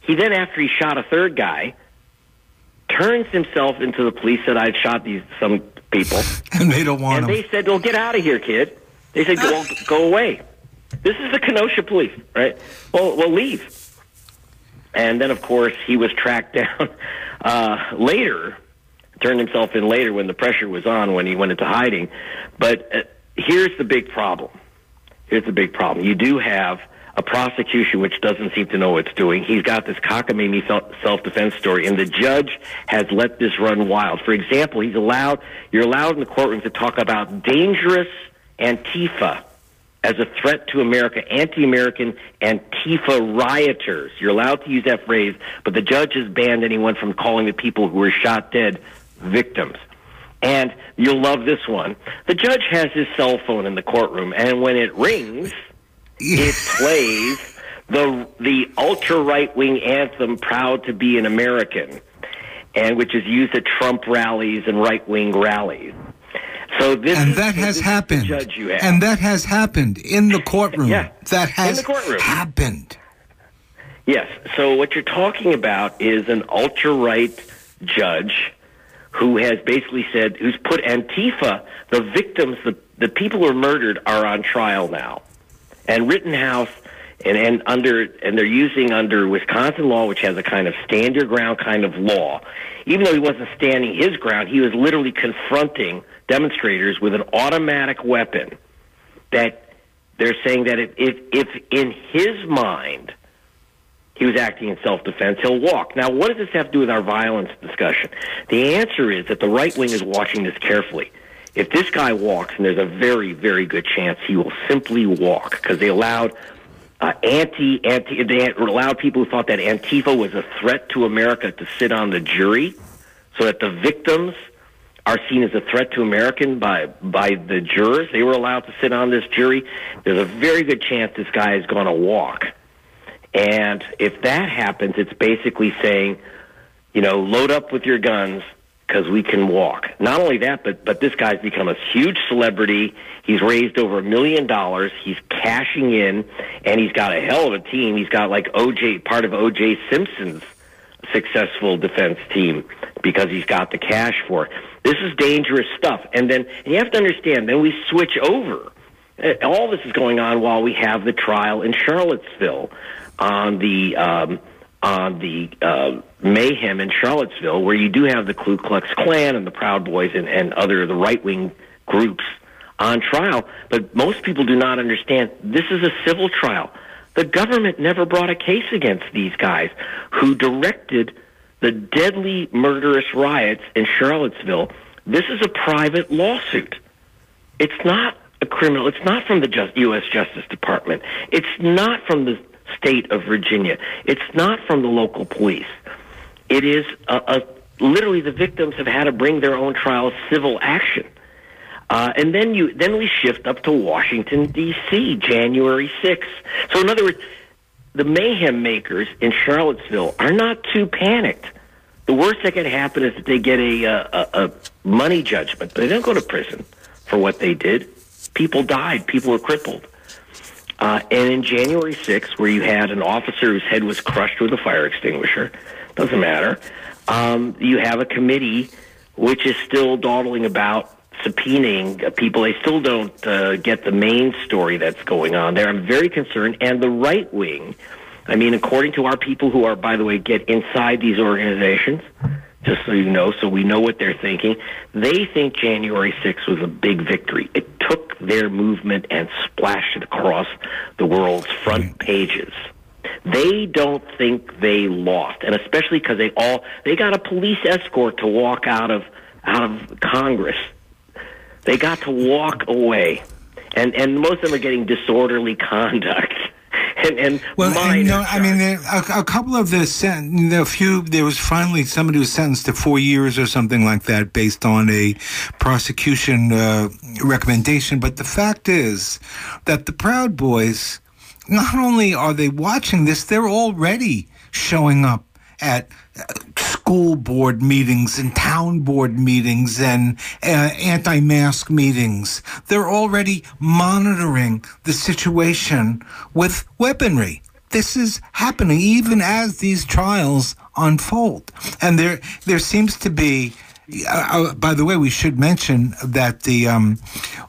he then, after he shot a third guy, turns himself into the police. Said, "I've shot these some people," And they don't want and him. they said, "Well, get out of here, kid." They said, "Go, go away." This is the Kenosha police, right? Well, well, leave. And then, of course, he was tracked down uh, later. Turned himself in later when the pressure was on when he went into hiding. But uh, here's the big problem. Here's the big problem. You do have a prosecution which doesn't seem to know what it's doing. He's got this cockamamie self defense story, and the judge has let this run wild. For example, he's allowed you're allowed in the courtroom to talk about dangerous Antifa as a threat to America, anti-American Antifa rioters. You're allowed to use that phrase, but the judge has banned anyone from calling the people who were shot dead victims. And you'll love this one. The judge has his cell phone in the courtroom, and when it rings, it plays the the ultra right wing anthem "Proud to Be an American," and which is used at Trump rallies and right wing rallies. So this and that has is the happened. Judge you have. And that has happened in the courtroom. Yeah, That has in the courtroom. happened. Yes. So what you're talking about is an ultra right judge who has basically said, who's put Antifa, the victims, the, the people who were murdered are on trial now. And Rittenhouse, and, and under, and they're using under Wisconsin law, which has a kind of stand your ground kind of law. Even though he wasn't standing his ground, he was literally confronting demonstrators with an automatic weapon that they're saying that if, if, if in his mind, he was acting in self defense, he'll walk. Now, what does this have to do with our violence discussion? The answer is that the right wing is watching this carefully. If this guy walks, and there's a very, very good chance he will simply walk because they allowed uh, anti anti they allowed people who thought that Antifa was a threat to America to sit on the jury, so that the victims are seen as a threat to American by by the jurors. They were allowed to sit on this jury. There's a very good chance this guy is going to walk. And if that happens, it's basically saying, you know, load up with your guns because we can walk. Not only that, but but this guy's become a huge celebrity. He's raised over a million dollars. He's cashing in, and he's got a hell of a team. He's got like OJ, part of OJ Simpson's successful defense team because he's got the cash for it. This is dangerous stuff. And then and you have to understand. Then we switch over. Uh, All this is going on while we have the trial in Charlottesville on the um, on the uh, mayhem in Charlottesville, where you do have the Ku Klux Klan and the Proud Boys and, and other the right wing groups on trial. But most people do not understand this is a civil trial. The government never brought a case against these guys who directed the deadly murderous riots in Charlottesville. This is a private lawsuit. It's not a criminal. It's not from the just, U.S. Justice Department. It's not from the state of Virginia. It's not from the local police. It is a, a literally the victims have had to bring their own trial civil action. Uh, and then you then we shift up to Washington D.C. January 6th. So in other words, the mayhem makers in Charlottesville are not too panicked. The worst that can happen is that they get a, uh, a, a money judgment, but they don't go to prison for what they did. People died. People were crippled. Uh, and in January 6th, where you had an officer whose head was crushed with a fire extinguisher, doesn't matter, um, you have a committee which is still dawdling about subpoenaing people. They still don't uh, get the main story that's going on there. I'm very concerned. And the right wing, I mean, according to our people who are, by the way, get inside these organizations, just so you know, so we know what they're thinking. They think January 6th was a big victory. It took their movement and splashed it across the world's front pages. They don't think they lost, and especially because they all they got a police escort to walk out of out of Congress. They got to walk away, and and most of them are getting disorderly conduct. and, and well, and, no, I mean, there, a, a, couple of the sen- a few. There was finally somebody who was sentenced to four years or something like that, based on a prosecution uh, recommendation. But the fact is that the Proud Boys, not only are they watching this, they're already showing up at uh, school board meetings and town board meetings and uh, anti mask meetings. They're already monitoring the situation with weaponry. This is happening even as these trials unfold. And there, there seems to be uh, uh, by the way, we should mention that the um,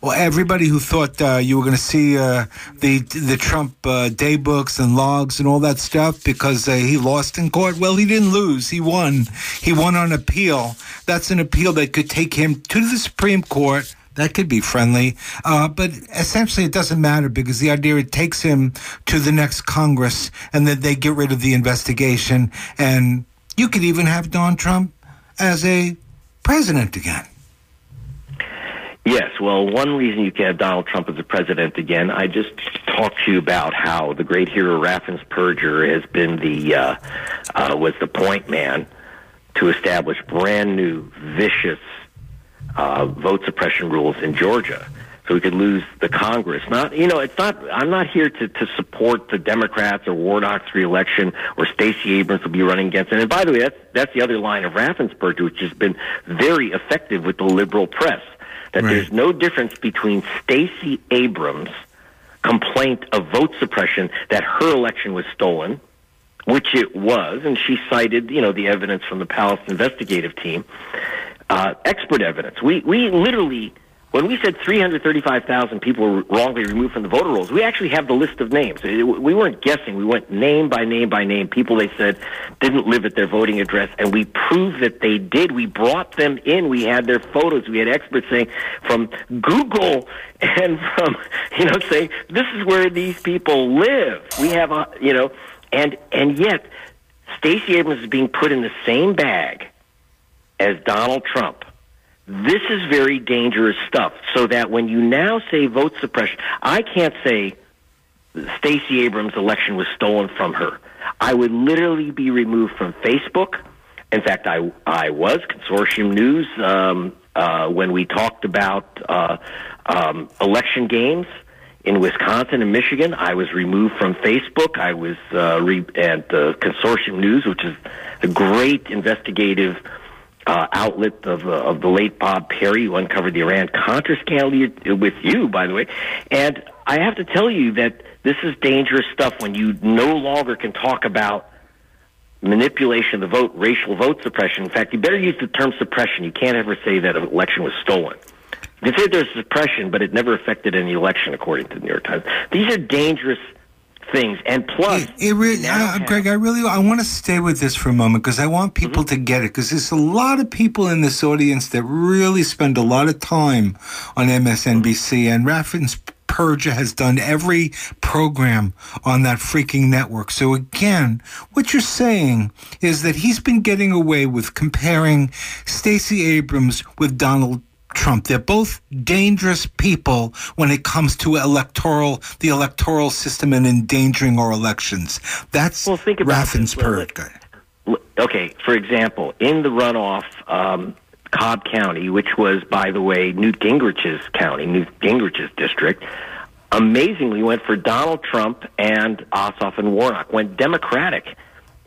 well, everybody who thought uh, you were going to see uh, the the Trump uh, day books and logs and all that stuff because uh, he lost in court. Well, he didn't lose; he won. He won on appeal. That's an appeal that could take him to the Supreme Court. That could be friendly, but essentially it doesn't matter because the idea it takes him to the next Congress, and then they get rid of the investigation, and you could even have Don Trump as a president again. Yes, well, one reason you can have Donald Trump as a president again, I just talked to you about how the great hero Raffensperger has been the uh, uh, was the point man to establish brand new vicious uh, vote suppression rules in Georgia so we could lose the Congress. Not, you know, it's not. I'm not here to to support the Democrats or Warnock's reelection or Stacey Abrams will be running against it. And by the way, that's that's the other line of Raffensperger, which has been very effective with the liberal press. That right. there's no difference between Stacey Abrams' complaint of vote suppression that her election was stolen, which it was, and she cited, you know, the evidence from the Palast investigative team, uh, expert evidence. We we literally when we said 335,000 people were wrongly removed from the voter rolls, we actually have the list of names. We weren't guessing. We went name by name by name. People they said didn't live at their voting address, and we proved that they did. We brought them in. We had their photos. We had experts saying from Google and from, you know, saying this is where these people live. We have a, you know, and, and yet Stacey Abrams is being put in the same bag as Donald Trump this is very dangerous stuff. So that when you now say vote suppression, I can't say Stacey Abrams' election was stolen from her. I would literally be removed from Facebook. In fact, I I was Consortium News um, uh, when we talked about uh, um, election games in Wisconsin and Michigan. I was removed from Facebook. I was uh, re- at uh, Consortium News, which is a great investigative uh, outlet of, uh, of the late Bob Parry, who uncovered the Iran Contra scandal with you, by the way. And I have to tell you that this is dangerous stuff when you no longer can talk about manipulation of the vote, racial vote suppression. In fact, you better use the term suppression. You can't ever say that an election was stolen. You can say there's suppression, but it never affected any election, according to the New York Times. These are dangerous things. And plus, it, it really, uh, Greg, I really, I want to stay with this for a moment because I want people mm-hmm. to get it because there's a lot of people in this audience that really spend a lot of time on MSNBC and Raffens Perja has done every program on that freaking network. So again, what you're saying is that he's been getting away with comparing Stacey Abrams with Donald Trump. They're both dangerous people when it comes to electoral, the electoral system and endangering our elections. That's well, think about Raffensperger. Okay, for example, in the runoff, um, Cobb County, which was, by the way, Newt Gingrich's county, Newt Gingrich's district, amazingly went for Donald Trump and Ossoff and Warnock, went Democratic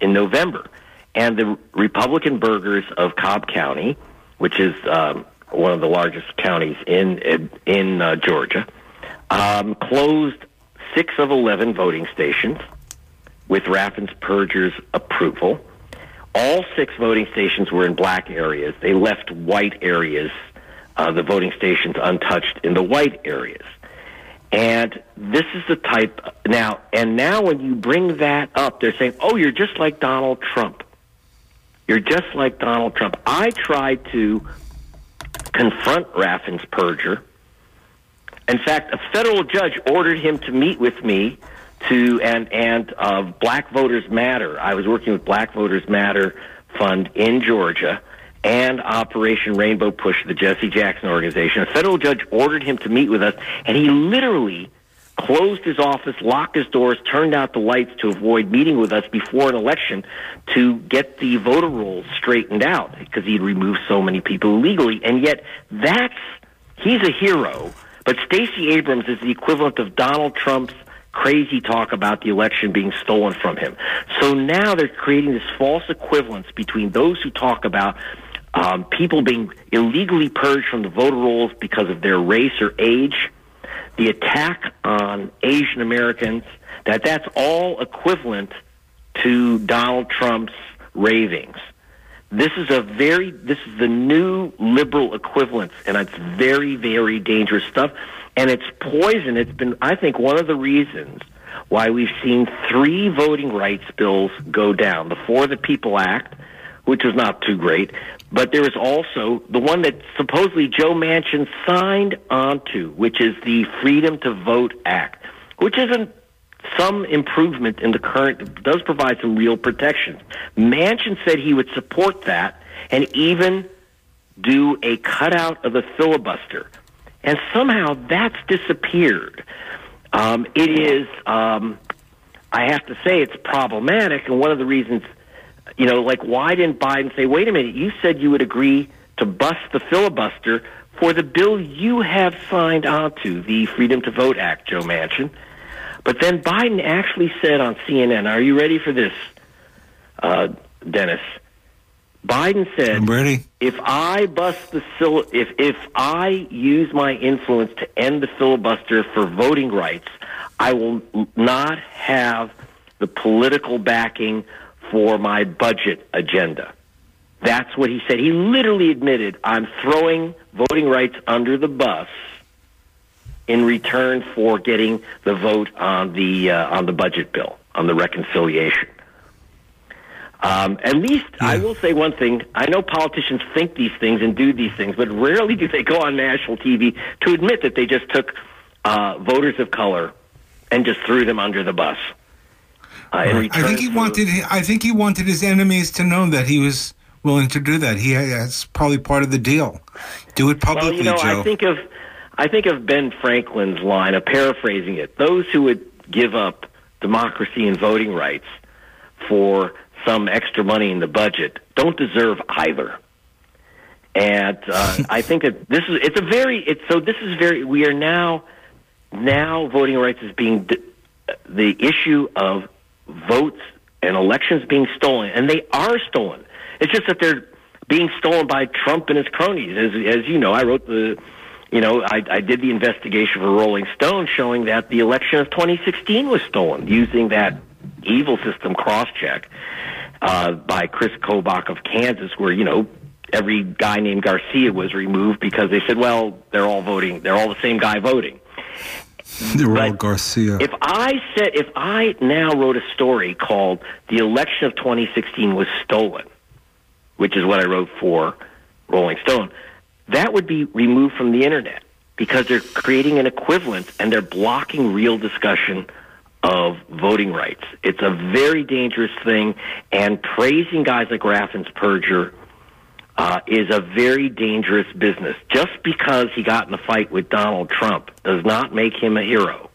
in November. And the Republican burghers of Cobb County, which is um, one of the largest counties in in uh, Georgia, um, closed six of eleven voting stations with Raffensperger's approval. All six voting stations were in black areas. They left white areas, uh, the voting stations untouched in the white areas. And this is the type now. And now, when you bring that up, they're saying, "Oh, you're just like Donald Trump." You're just like Donald Trump. I tried to confront Raffensperger. In fact, a federal judge ordered him to meet with me to and and uh, Black Voters Matter. I was working with Black Voters Matter Fund in Georgia and Operation Rainbow Push, the Jesse Jackson organization. A federal judge ordered him to meet with us, and he literally closed his office, locked his doors, turned out the lights to avoid meeting with us before an election to get the voter rolls straightened out because he'd removed so many people illegally. And yet, that's he's a hero. But Stacey Abrams is the equivalent of Donald Trump's crazy talk about the election being stolen from him. So now they're creating this false equivalence between those who talk about um, people being illegally purged from the voter rolls because of their race or age, the attack on Asian Americans, that that's all equivalent to Donald Trump's ravings. This is a very, this is the new liberal equivalence, and it's very, very dangerous stuff. And it's poison. It's been, I think, one of the reasons why we've seen three voting rights bills go down. The For the People Act, which was not too great, but there is also the one that supposedly Joe Manchin signed onto, which is the Freedom to Vote Act, which isn't some improvement in the current, does provide some real protections. Manchin said he would support that and even do a cutout of the filibuster. And somehow that's disappeared. Um, it is, um, I have to say, it's problematic. And one of the reasons, you know, like, why didn't Biden say, wait a minute, you said you would agree to bust the filibuster for the bill you have signed onto, the Freedom to Vote Act, Joe Manchin. But then Biden actually said on CNN, "Are you ready for this, uh, Dennis?" Biden said, I'm ready. "If I bust the sil- if if I use my influence to end the filibuster for voting rights, I will not have the political backing for my budget agenda." That's what he said. He literally admitted, "I'm throwing voting rights under the bus." in return for getting the vote on the uh, on the budget bill on the reconciliation. Um, at least yeah. I will say one thing: I know politicians think these things and do these things, but rarely do they go on national TV to admit that they just took uh, voters of color and just threw them under the bus. Uh, right. I think he wanted. I think he wanted his enemies to know that he was willing to do that. He that's probably part of the deal. Do it publicly, well, you know, Joe. I think of I think of Ben Franklin's line, of paraphrasing it, those who would give up democracy and voting rights for some extra money in the budget don't deserve either. And uh, I think that this is it's a very it's so this is very we are now now voting rights is being the issue of votes and elections being stolen and they are stolen. It's just that they're being stolen by Trump and his cronies. As as you know, I wrote the you know, I, I did the investigation for Rolling Stone showing that the election of 2016 was stolen using that evil system Crosscheck uh, by Chris Kobach of Kansas, where, you know, every guy named Garcia was removed because they said, well, they're all voting, they're all the same guy voting. They're Garcia. If I said, if I now wrote a story called "The Election of 2016 Was Stolen," which is what I wrote for Rolling Stone, that would be removed from the internet because they're creating an equivalent and they're blocking real discussion of voting rights. It's a very dangerous thing, and praising guys like Raffensperger uh, is a very dangerous business. Just because he got in a fight with Donald Trump does not make him a hero.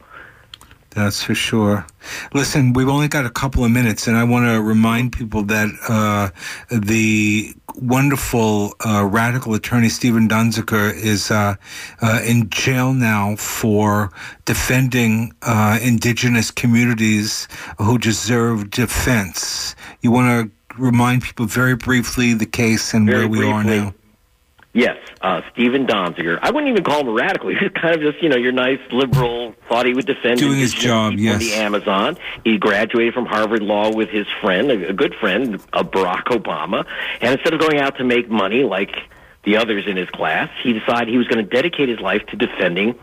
That's for sure. Listen, we've only got a couple of minutes, and I want to remind people that uh, the wonderful uh, radical attorney Steven Donziger is uh, uh in jail now for defending uh, indigenous communities who deserve defense. You want to remind people very briefly the case and very where we briefly. are now? Yes, uh, Steven Donziger. I wouldn't even call him a radical. He's kind of just, you know, your nice liberal. Thought he would defend doing his job. Yes, the Amazon. He graduated from Harvard Law with his friend, a, a good friend, uh, Barack Obama. And instead of going out to make money like the others in his class, he decided he was going to dedicate his life to defending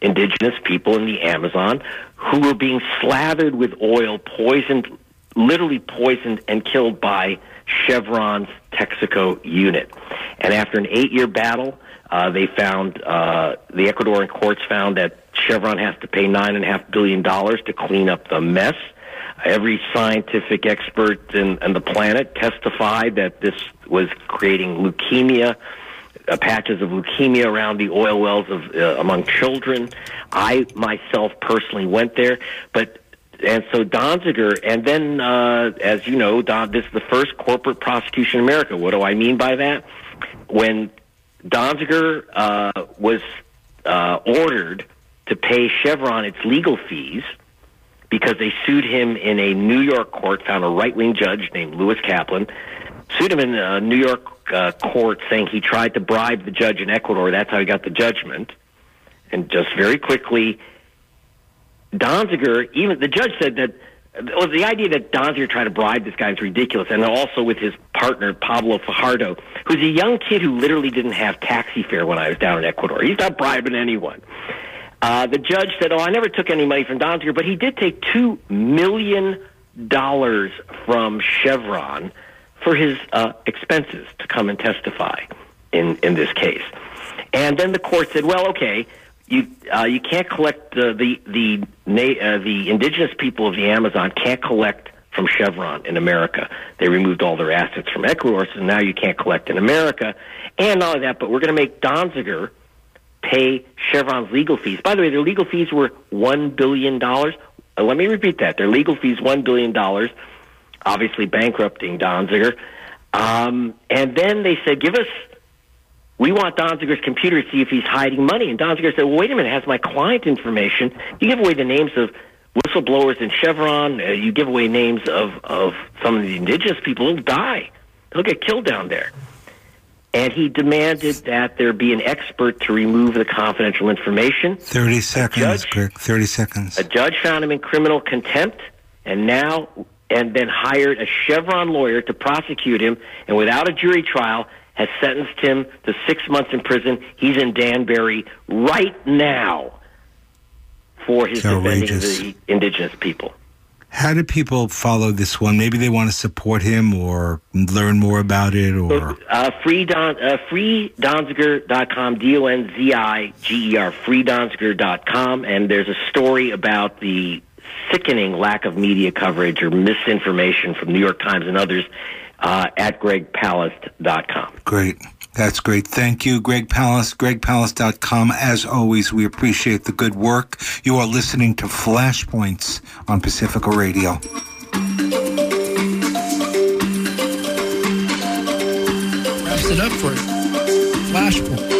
indigenous people in the Amazon who were being slathered with oil, poisoned, literally poisoned and killed by Chevron's Texaco unit. And after an eight year battle, uh, they found uh, the Ecuadorian courts found that Chevron has to pay nine and a half billion dollars to clean up the mess. Every scientific expert in, in the planet testified that this was creating leukemia, uh, patches of leukemia around the oil wells of uh, among children. I myself personally went there, but and so Donziger, and then uh, as you know, Don, this is the first corporate prosecution in America. What do I mean by that? When Donziger uh, was uh, ordered to pay Chevron its legal fees because they sued him in a New York court, found a right wing judge named Lewis Kaplan, sued him in a New York uh, court saying he tried to bribe the judge in Ecuador. That's how he got the judgment. And just very quickly, Donziger, even the judge said that well, the idea that Donziger tried to bribe this guy is ridiculous, and also with his partner Pablo Fajardo, who's a young kid who literally didn't have taxi fare when I was down in Ecuador. He's not bribing anyone. Uh, the judge said, "Oh, I never took any money from Donziger, but he did take two million dollars from Chevron for his uh, expenses to come and testify in in this case." And then the court said, "Well, okay." You uh, you can't collect uh, the the uh, the indigenous people of the Amazon can't collect from Chevron in America. They removed all their assets from Ecuador, so now you can't collect in America. And not only that, but we're going to make Donziger pay Chevron's legal fees. By the way, their legal fees were one billion dollars. Uh, let me repeat that: their legal fees one billion dollars, obviously bankrupting Donziger. Um, and then they said, "Give us." We want Donziger's computer to see if he's hiding money. And Donziger said, well, wait a minute, it has my client information. You give away the names of whistleblowers in Chevron. Uh, you give away names of, of some of the indigenous people. They'll die. They'll get killed down there and he demanded that there be an expert to remove the confidential information. 30 seconds, judge, 30 seconds. A judge found him in criminal contempt and now and then hired a Chevron lawyer to prosecute him and without a jury trial has sentenced him to 6 months in prison. He's in Danbury right now for his defending the indigenous people. How do people follow this one? Maybe they want to support him or learn more about it or uh, free don uh, freedonziger.com d o n z i g e r freedonziger.com and there's a story about the sickening lack of media coverage or misinformation from New York Times and others uh, at gregpalast.com. Great. That's great. Thank you, Greg Palast, gregpalast.com. As always, we appreciate the good work. You are listening to Flashpoints on Pacifica Radio. Wraps it up for you. Flashpoint.